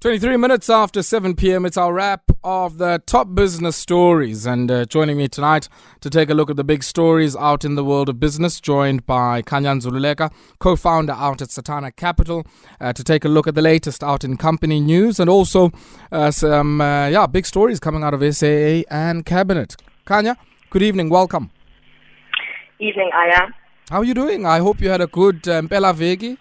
23 minutes after 7 p.m., it's our wrap of the top business stories. And uh, joining me tonight to take a look at the big stories out in the world of business, joined by Khanya Ndzululeka, co founder out at Setana Capital, uh, to take a look at the latest out in company news and also uh, some uh, yeah big stories coming out of SAA and Cabinet. Khanya, good evening, welcome. Evening, Aya. How are you doing? I hope you had a good um, Pela Vegi.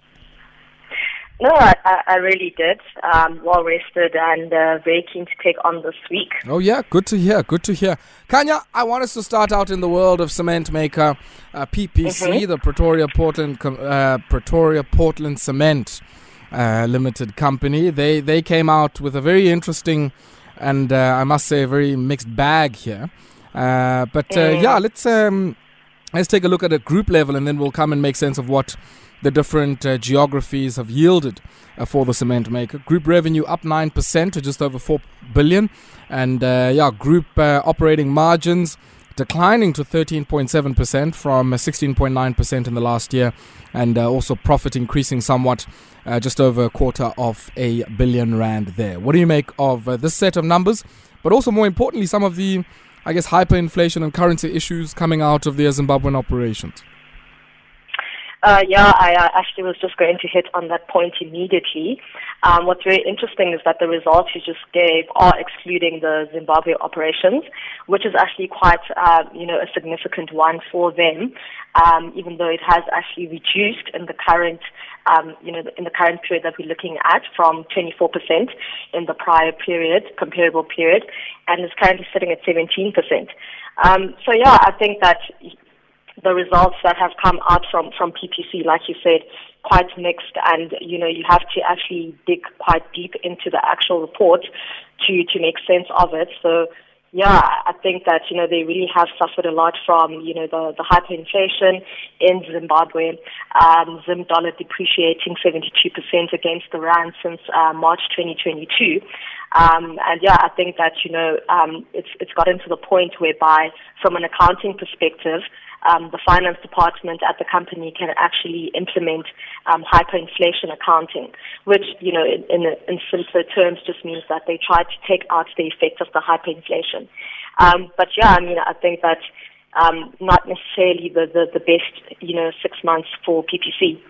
No, I, I really did. Um, well rested and uh, very keen to take on this week. Oh, yeah, good to hear. Good to hear. Khanya, I want us to start out in the world of cement maker uh, PPC, mm-hmm. the Pretoria Portland uh, Pretoria Portland Cement uh, Limited Company. They they came out with a very interesting and uh, I must say a very mixed bag here. Uh, but mm. yeah, let's um, let's take a look at a group level, and then we'll come and make sense of what the different uh, geographies have yielded uh, for the cement maker. Group revenue up 9% to just over 4 billion. And uh, yeah, group uh, operating margins declining to 13.7% from 16.9% in the last year. And uh, also profit increasing somewhat, uh, just over a quarter of a billion rand there. What do you make of this set of numbers? But also, more importantly, some of the, I guess, hyperinflation and currency issues coming out of the Zimbabwean operations. Uh, yeah, I uh, actually was just going to hit on that point immediately. Um, what's very interesting is that the results you just gave are excluding the Zimbabwe operations, which is actually quite, uh, you know, a significant one for them, um, even though it has actually reduced in the current, um, you know, in the current period that we're looking at from 24% in the prior period, comparable period, and is currently sitting at 17%. Um, so yeah, I think that the results that have come out from, from PPC, like you said, quite mixed and, you know, you have to actually dig quite deep into the actual report to, to make sense of it. So, yeah, I think that, you know, they really have suffered a lot from, you know, the, the hyperinflation in Zimbabwe, um, Zim dollar depreciating 72% against the Rand since uh, March 2022. Um, and yeah, I think that, you know, um, it's, it's gotten to the point whereby from an accounting perspective, um, the finance department at the company can actually implement um, hyperinflation accounting, which, you know, in, in, in, simpler terms just means that they try to take out the effect of the hyperinflation. Um, but yeah, I mean, I think that um, not necessarily the, the, the best, you know, six months for PPC.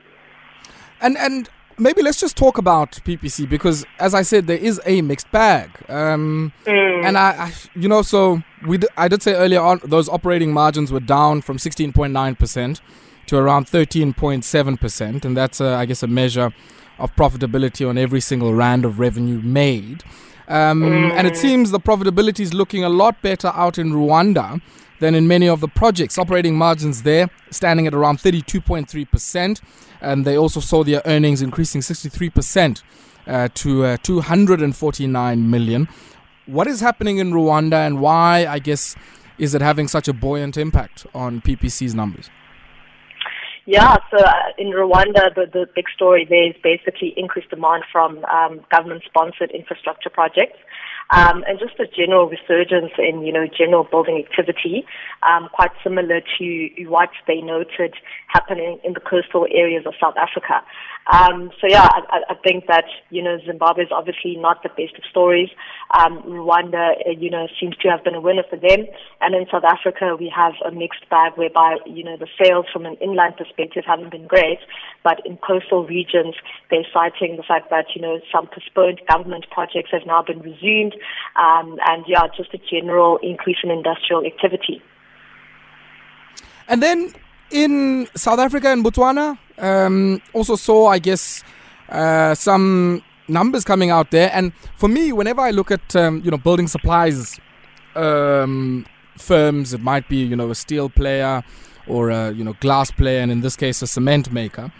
And, and maybe let's just talk about PPC because, as I said, there is a mixed bag. Um, mm. And I, I, you know, so we d- I did say earlier on those operating margins were down from 16.9% to around 13.7%, and that's, I guess, a measure of profitability on every single rand of revenue made. Um, mm. And it seems the profitability is looking a lot better out in Rwanda than in many of the projects. Operating margins there standing at around 32.3%, and they also saw their earnings increasing 63% uh, to uh, 249 million. What is happening in Rwanda, and why, I guess, is it having such a buoyant impact on PPC's numbers? Yeah, so uh, in Rwanda, the, the big story there is basically increased demand from um, government-sponsored infrastructure projects um, and just a general resurgence in, you know, general building activity, um, quite similar to what they noted happening in the coastal areas of South Africa. Um, so yeah, I, I, think that you know Zimbabwe is obviously not the best of stories. Um, Rwanda, uh, you know, seems to have been a winner for them, and in South Africa we have a mixed bag whereby you know the sales from an inland perspective haven't been great, but in coastal regions they're citing the fact that you know some postponed government projects have now been resumed, um, and yeah, just a general increase in industrial activity. And then in South Africa and Botswana, um, also saw, I guess, uh, some numbers coming out there. And for me, whenever I look at um, you know building supplies um, firms, it might be you know a steel player or a you know glass player, and in this case a cement maker.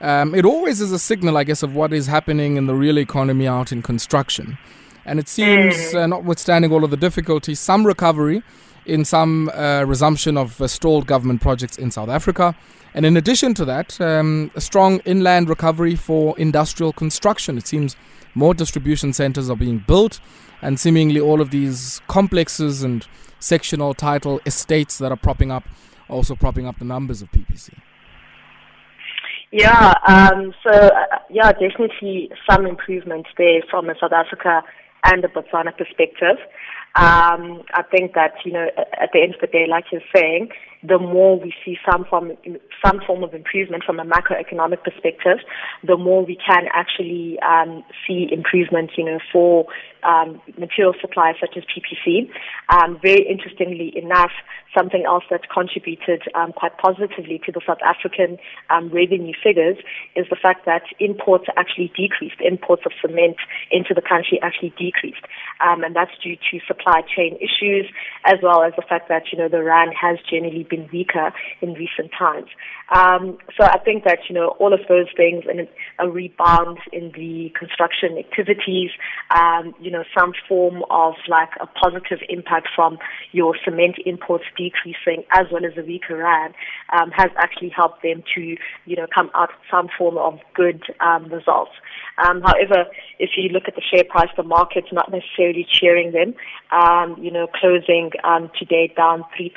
Um, it always is a signal, I guess, of what is happening in the real economy out in construction. And it seems, mm. uh, notwithstanding all of the difficulties, some recovery in some uh, resumption of uh, stalled government projects in South Africa. And in addition to that, um, a strong inland recovery for industrial construction. It seems more distribution centers are being built, and seemingly all of these complexes and sectional title estates that are propping up, also propping up the numbers of PPC. Yeah, um, so uh, yeah, definitely some improvements there from a South Africa and a Botswana perspective. Um, I think that you know at the end of the day, like you're saying, the more we see some form some form of improvement from a macroeconomic perspective, the more we can actually um, see improvement, you know, for um, material supplies such as PPC. Um, very interestingly enough, something else that contributed um, quite positively to the South African um, revenue figures is the fact that imports actually decreased. Imports of cement into the country actually decreased, um, and that's due to supply chain issues as well as the fact that you know the rand has generally been weaker in recent times. Um, so I think that, you know, all of those things and a rebound in the construction activities, um, you know, some form of like a positive impact from your cement imports decreasing as well as the weaker rand um, has actually helped them to, you know, come out with some form of good um, results. Um, however, if you look at the share price, the market's not necessarily cheering them, um, you know, closing um, today down 3%.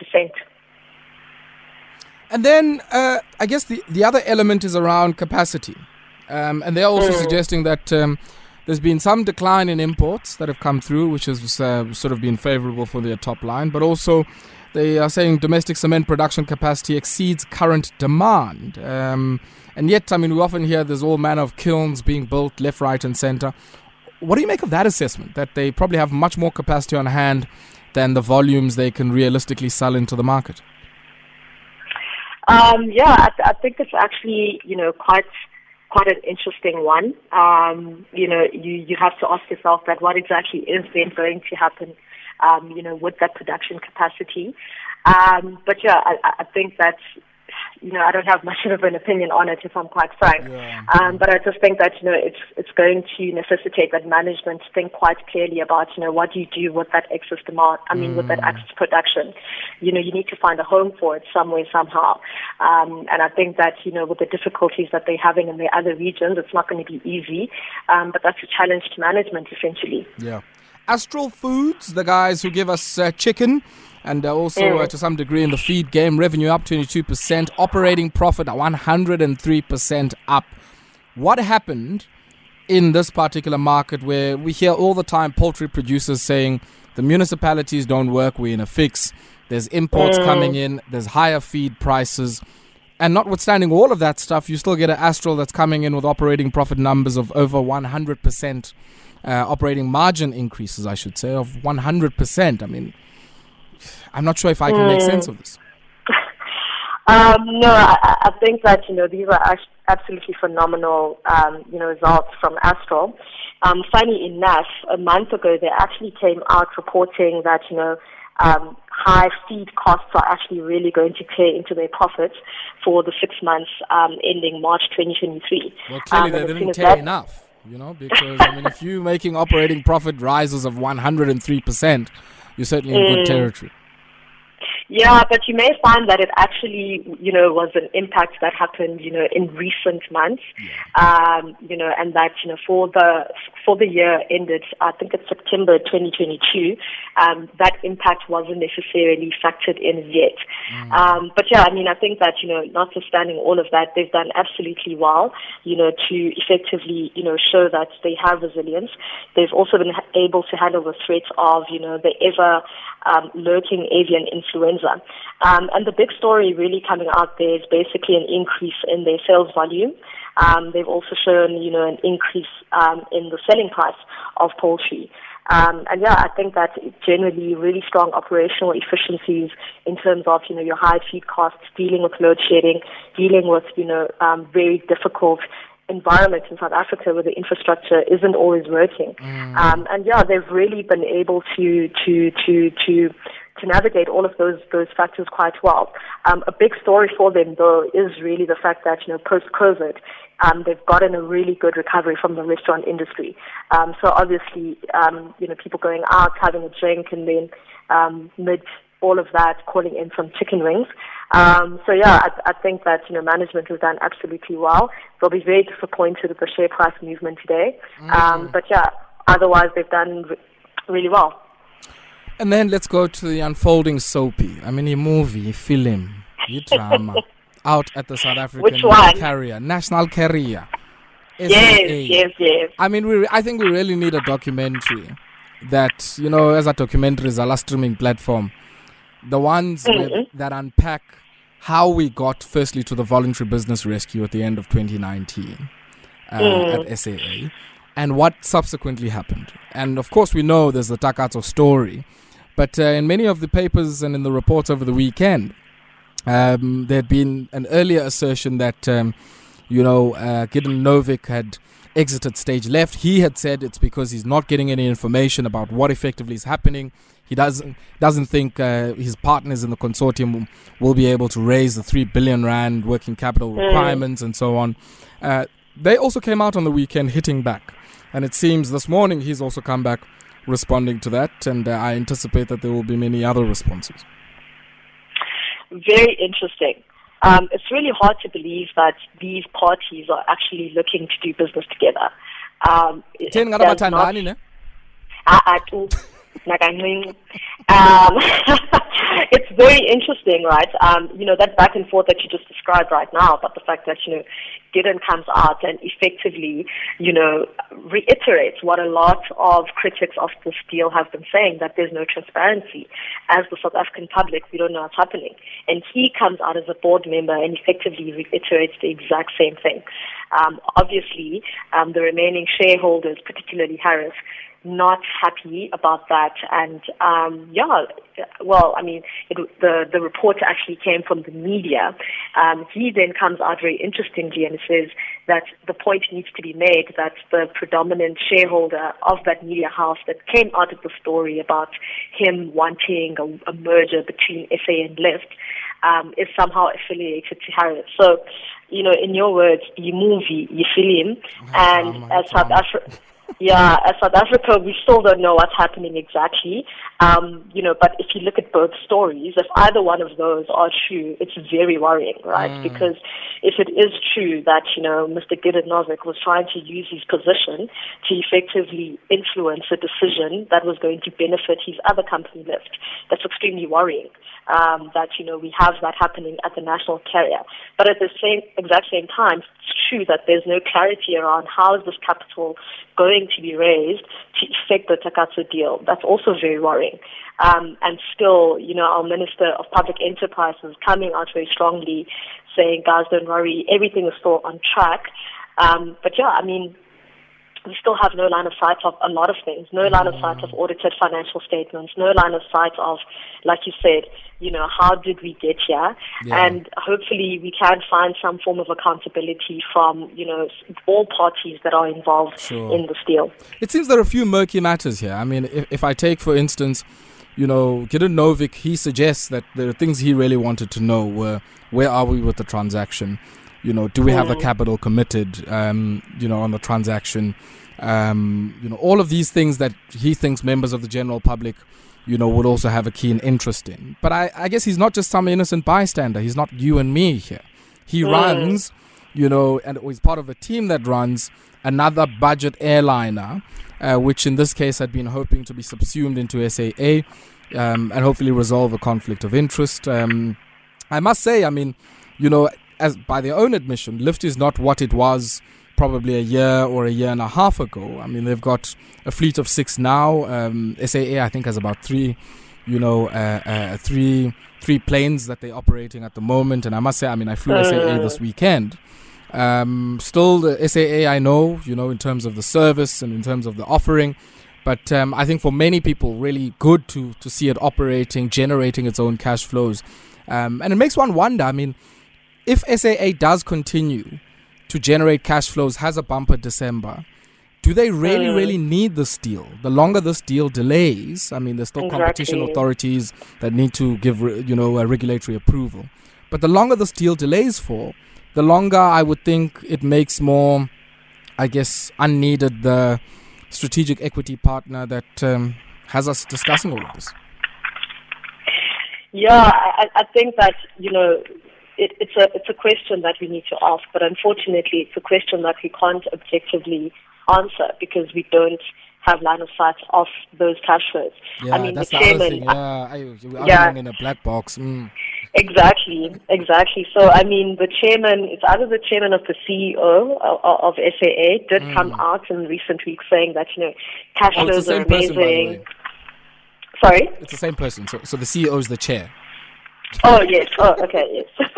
And then uh, I guess the, the other element is around capacity. Um, and they're also mm. suggesting that um, there's been some decline in imports that have come through, which has uh, sort of been favorable for their top line. But also, they are saying domestic cement production capacity exceeds current demand. Um, and yet, I mean, we often hear there's all manner of kilns being built left, right, and center. What do you make of that assessment? That they probably have much more capacity on hand than the volumes they can realistically sell into the market? Um, yeah, I, th- I think it's actually you know quite quite an interesting one. Um, you know, you you have to ask yourself that what exactly is then going to happen. Um, you know, with that production capacity. Um, but yeah, I, I think that's you know, I don't have much of an opinion on it, if I'm quite frank. Yeah. Um, but I just think that you know, it's it's going to necessitate that management think quite clearly about you know what do you do with that excess demand. I mean, mm. with that mm. excess production, you know, you need to find a home for it somewhere somehow. Um, and I think that you know, with the difficulties that they're having in the other regions, it's not going to be easy. Um, but that's a challenge to management essentially. Yeah. Astral Foods, the guys who give us uh, chicken and uh, also uh, to some degree in the feed game. Revenue up 22%, operating profit 103% up. What happened in this particular market where we hear all the time poultry producers saying the municipalities don't work, we're in a fix, there's imports mm. coming in, there's higher feed prices. And notwithstanding all of that stuff, you still get an Astral that's coming in with operating profit numbers of over 100%, uh, operating margin increases, I should say, of 100%. I mean, I'm not sure if I can mm. make sense of this. um, no, I, I, think that you know these are absolutely phenomenal, um, you know, results from Astral. Um, funny enough, a month ago they actually came out reporting that you know um, high feed costs are actually really going to pay into their profits for the six months um, ending March 2023. Well, clearly um, they didn't care enough, you know, because I mean, if you're making operating profit rises of 103 percent, you're certainly in good territory. Yeah, but you may find that it actually, you know, was an impact that happened, you know, in recent months, um, you know, and that, you know, for the for the year ended, I think it's September 2022, um, that impact wasn't necessarily factored in yet. Mm. Um, but yeah, I mean, I think that, you know, notwithstanding all of that, they've done absolutely well, you know, to effectively, you know, show that they have resilience. They've also been able to handle the threat of, you know, the ever um, lurking avian influenza. Um, and the big story really coming out there is basically an increase in their sales volume. Um, they've also shown, you know, an increase um, in the selling price of poultry. Um, and yeah, I think that generally really strong operational efficiencies in terms of, you know, your high feed costs, dealing with load shedding, dealing with, you know, um, very difficult environment in South Africa where the infrastructure isn't always working. Mm. Um, and yeah, they've really been able to to to to to navigate all of those those factors quite well. Um, a big story for them though is really the fact that you know post COVID. Um, they've gotten a really good recovery from the restaurant industry. Um, so obviously, um, you know, people going out, having a drink, and then um, mid all of that, calling in some chicken wings. Um, so yeah, I, I, think that you know management has done absolutely well. They'll be very disappointed with the share price movement today, mm. um, but yeah, otherwise they've done re- really well. And then let's go to the unfolding soapy. I mean, a movie, a film, a drama. out at the South African carrier, national carrier. Yes, yes, yes. I mean, we. I think we really need a documentary that you know, as a documentary, is a last streaming platform. The ones where- Mhm. that unpack how we got firstly to the voluntary business rescue at the end of 2019 uh, Mm. at SAA, and what subsequently happened. And of course, we know there's the Takatso story, but uh, in many of the papers and in the reports over the weekend, um, there had been an earlier assertion that, um, you know, uh, Gideon Novick had exited stage left. He had said it's because he's not getting any information about what effectively is happening. He doesn't doesn't think uh, his partners in the consortium will, be able to raise the three billion rand working capital Mm. requirements and so on. Uh, they also came out on the weekend hitting back, and it seems this morning he's also come back responding to that, and uh, I anticipate that there will be many other responses. Very interesting. Um, it's really hard to believe that these parties are actually looking to do business together. Um, it um, it's very interesting, right? Um, you know, that back and forth that you just described right now about the fact that, you know, Gideon comes out and effectively, you know, reiterates what a lot of critics of this deal have been saying, that there's no transparency. As the South African public, we don't know what's happening. And he comes out as a board member and effectively reiterates the exact same thing. Um, obviously, um, the remaining shareholders, particularly Harith, not happy about that. And um, yeah, well, I mean, it, the the report actually came from the media. Um, he then comes out very interestingly and says that the point needs to be made that the predominant shareholder of that media house that came out of the story about him wanting a, a merger between SA and Lift um, is somehow affiliated to Harith. So, you know, in your words, you movie, you film, and drama, as South drama. Africa. Yeah, as South Africa, we still don't know what's happening exactly. Um, you know, but if you look at both stories, if either one of those are true, it's very worrying, right? Mm. Because if it is true that, you know, Mr. Gideon was trying to use his position to effectively influence a decision that was going to benefit his other company Lift, that's extremely worrying. Um, that, you know, we have that happening at the national carrier. But at the same exact same time, it's true that there's no clarity around how is this capital going to be raised to effect the Takatso deal. That's also very worrying. Um, and still, you know, our Minister of Public Enterprises is coming out very strongly saying, guys, don't worry, everything is still on track. Um, but yeah, I mean, we still have no line of sight of a lot of things. No line of sight of audited financial statements. No line of sight of, like you said, you know, how did we get here? Yeah. And hopefully we can find some form of accountability from, you know, all parties that are involved Sure. in this deal. It seems there are a few murky matters here. I mean, if, if I take, for instance, you know, Gideon Novick, he suggests that the things he really wanted to know were where are we with the transaction? You know, do we have the capital committed, um, you know, on the transaction? Um, you know, all of these things that he thinks members of the general public, you know, would also have a keen interest in. But I, I guess he's not just some innocent bystander. He's not you and me here. He Mm. runs, you know, and he's part of a team that runs another budget airliner, uh, which in this case had been hoping to be subsumed into SAA um, and hopefully resolve a conflict of interest. Um, I must say, I mean, you know, as by their own admission, Lift is not what it was probably a year or a year and a half ago. I mean, they've got a fleet of six now. Um, SAA, I think, has about three, you know, uh, uh, three three planes that they're operating at the moment. And I must say, I mean, I flew SAA this weekend. Um, still, the SAA I know, you know, in terms of the service and in terms of the offering. But um, I think for many people, really good to to see it operating, generating its own cash flows, um, and it makes one wonder. I mean, if SAA does continue to generate cash flows, has a bumper December, do they really, Mm. really need this deal? The longer this deal delays, I mean, there's still competition authorities that need to give, you know, a regulatory approval. But the longer this deal delays for, the longer I would think it makes more, I guess, unneeded the strategic equity partner that um, has us discussing all of this. Yeah, I, I think that you know it, it's a it's a question that we need to ask, but unfortunately, it's a question that we can't objectively answer because we don't have line of sight of those cash flows. Yeah, I mean, that's the the chairman. thing. Yeah, I, Yeah. in a black box. Mm. Exactly, exactly. So, I mean, the chairman, it's either the chairman of the CEO of, of SAA did mm. come out in recent weeks saying that, you know, cash oh, flows are amazing. Person, Sorry? It's the same person. So, so the CEO is the chair. Oh, yes. Oh, okay, yes.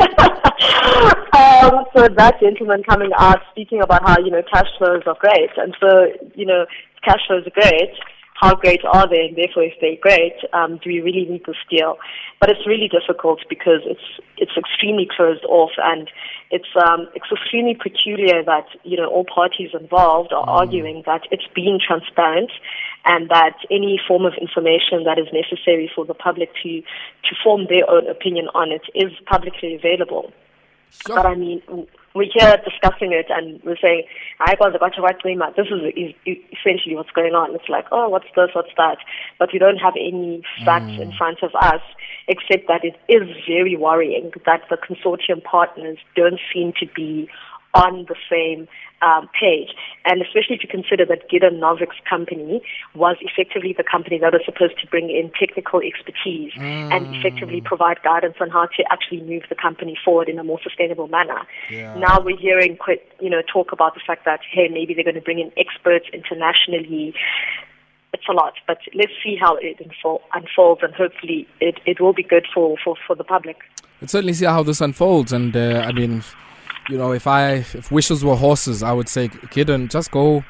um, so that gentleman coming out speaking about how, you know, cash flows are great. And so, you know, cash flows are great how great are they, and therefore if they're great, um, do we really need this deal? But it's really difficult because it's it's extremely closed off, and it's um, it's extremely peculiar that you know all parties involved are mm. arguing that it's being transparent, and that any form of information that is necessary for the public to to form their own opinion on it is publicly available. Sure. But I mean we're here discussing it and we're saying, I got the This is, is essentially what's going on. It's like, oh, what's this, what's that? But we don't have any facts mm. in front of us, except that it is very worrying that the consortium partners don't seem to be on the same um, page. And especially to consider that Gideon Novick's company was effectively the company that was supposed to bring in technical expertise mm. and effectively provide guidance on how to actually move the company forward in a more sustainable manner. Yeah. Now we're hearing quite, you know, talk about the fact that, hey, maybe they're going to bring in experts internationally it's a lot, but let's see how it unfolds, and hopefully it, it will be good for, for, for the public. Let's certainly see how this unfolds, and uh, I mean, you know, if I if wishes were horses, I would say, Gideon, just go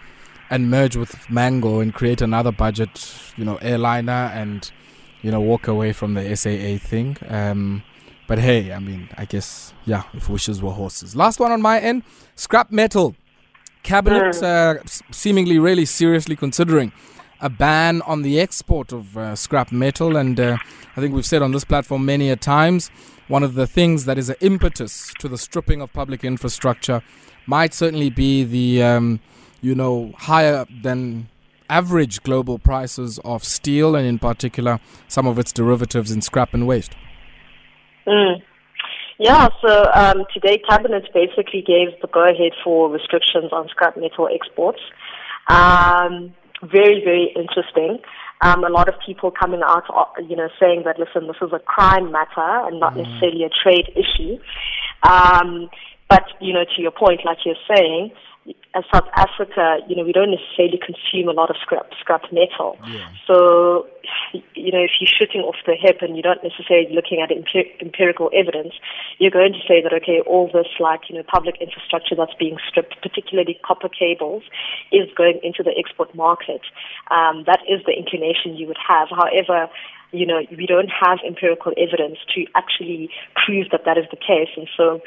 and merge with Mango and create another budget, you know, airliner and you know walk away from the SAA thing. Um, but hey, I mean, I guess yeah, if wishes were horses. Last one on my end, scrap metal. Cabinet uh, seemingly really seriously considering a ban on the export of uh, scrap metal, and uh, I think we've said on this platform many a times one of the things that is an impetus to the stripping of public infrastructure might certainly be the, um, you know, higher than average global prices of steel and, in particular, some of its derivatives in scrap and waste. Mm. Yeah, so um, today Cabinet basically gave the go ahead for restrictions on scrap metal exports. Um, very, very interesting um, a lot of people coming out, uh, you know, saying that listen, this is a crime matter and not mm. necessarily a trade issue. Um, but you know, to your point, like you're saying, as South Africa, you know, we don't necessarily consume a lot of scrap scrap metal. Yeah. So, you know, if you're shooting off the hip and you're not necessarily looking at empir- empirical evidence, you're going to say that okay, all this like you know public infrastructure that's being stripped, particularly copper cables, is going into the export market. Um, that is the inclination you would have. However, you know, we don't have empirical evidence to actually prove that that is the case. And so,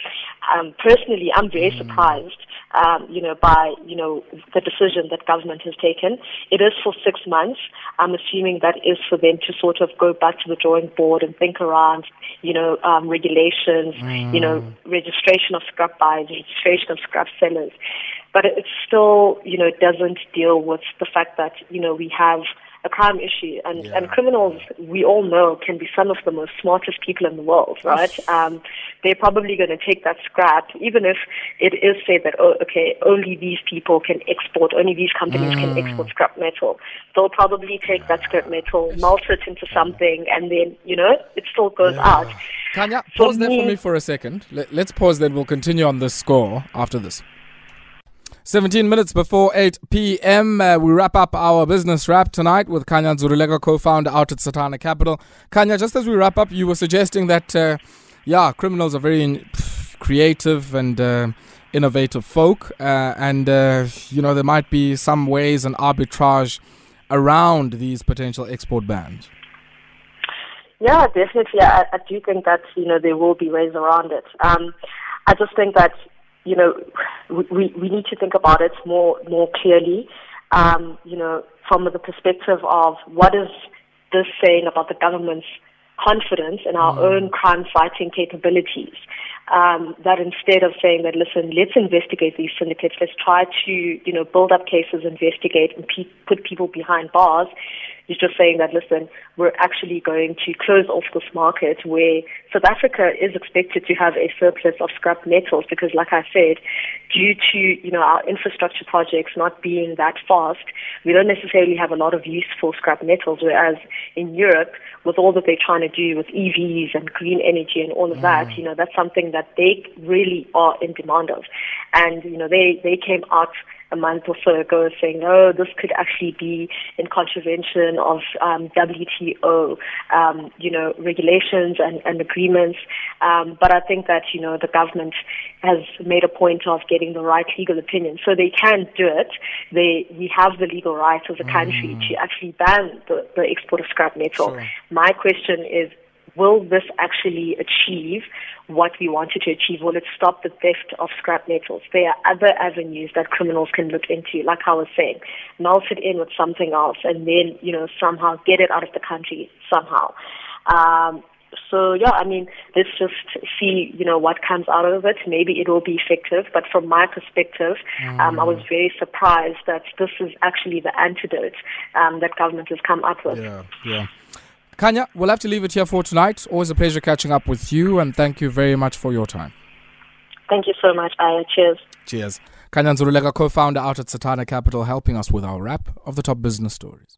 um, personally, I'm very mm. surprised, um, you know, by, you know, the decision that government has taken. It is for six months. I'm assuming that is for them to sort of go back to the drawing board and think around, you know, um, regulations, mm. you know, registration of scrap buyers, registration of scrap sellers. But it still, you know, it doesn't deal with the fact that, you know, we have – a crime issue. And, yeah. and criminals, we all know, can be some of the most smartest people in the world, right? Um, they're probably going to take that scrap, even if it is said that, oh, okay, only these people can export, only these companies mm. can export scrap metal. They'll probably take that scrap metal, melt it into something, and then, you know, it still goes yeah. out. Khanya, pause for there me, for me for a second. Let, let's pause, then we'll continue on the score after this. 17 minutes before 8 p.m., uh, we wrap up our business wrap tonight with Khanya Ndzululeka, co founder out at Setana Capital. Khanya, just as we wrap up, you were suggesting that, uh, yeah, criminals are very in, creative and uh, innovative folk, uh, and, uh, you know, there might be some ways and arbitrage around these potential export bans. Yeah, definitely. I, I do think that, you know, there will be ways around it. Um, I just think that you know, we, we need to think about it more, more clearly, um, you know, from the perspective of what is this saying about the government's confidence in our mm. own crime fighting capabilities. Um, that instead of saying that, listen, let's investigate these syndicates, let's try to, you know, build up cases, investigate, and pe- put people behind bars, He's just saying that, listen, we're actually going to close off this market where South Africa is expected to have a surplus of scrap metals because, like I said, due to, you know, our infrastructure projects not being that fast, we don't necessarily have a lot of use for scrap metals, whereas in Europe, with all that they're trying to do with EVs and green energy and all of that, mm. you know, that's something that they really are in demand of. And, you know, they, they came out a month or so ago saying, oh, this could actually be in contravention of um, WTO, um, you know, regulations and, and agreements. Um, but I think that, you know, the government has made a point of getting the right legal opinion. So they can do it. They, we have the legal right as a country mm. to actually ban the, the export of scrap metal. Sure. My question is, will this actually achieve what we wanted to achieve? Will it stop the theft of scrap metals? There are other avenues that criminals can look into, like I was saying, melt it in with something else and then, you know, somehow get it out of the country somehow. Um, so yeah, I mean, let's just see, you know, what comes out of it. Maybe it will be effective, but from my perspective, mm. um, I was mm. very surprised that this is actually the antidote um, that government has come up with. Yeah, yeah. Khanya, we'll have to leave it here for tonight. Always a pleasure catching up with you, and thank you very much for your time. Thank you so much, Aya. Cheers. Cheers. Khanya Ndzululeka, co founder out at Setana Capital, helping us with our wrap of the top business stories.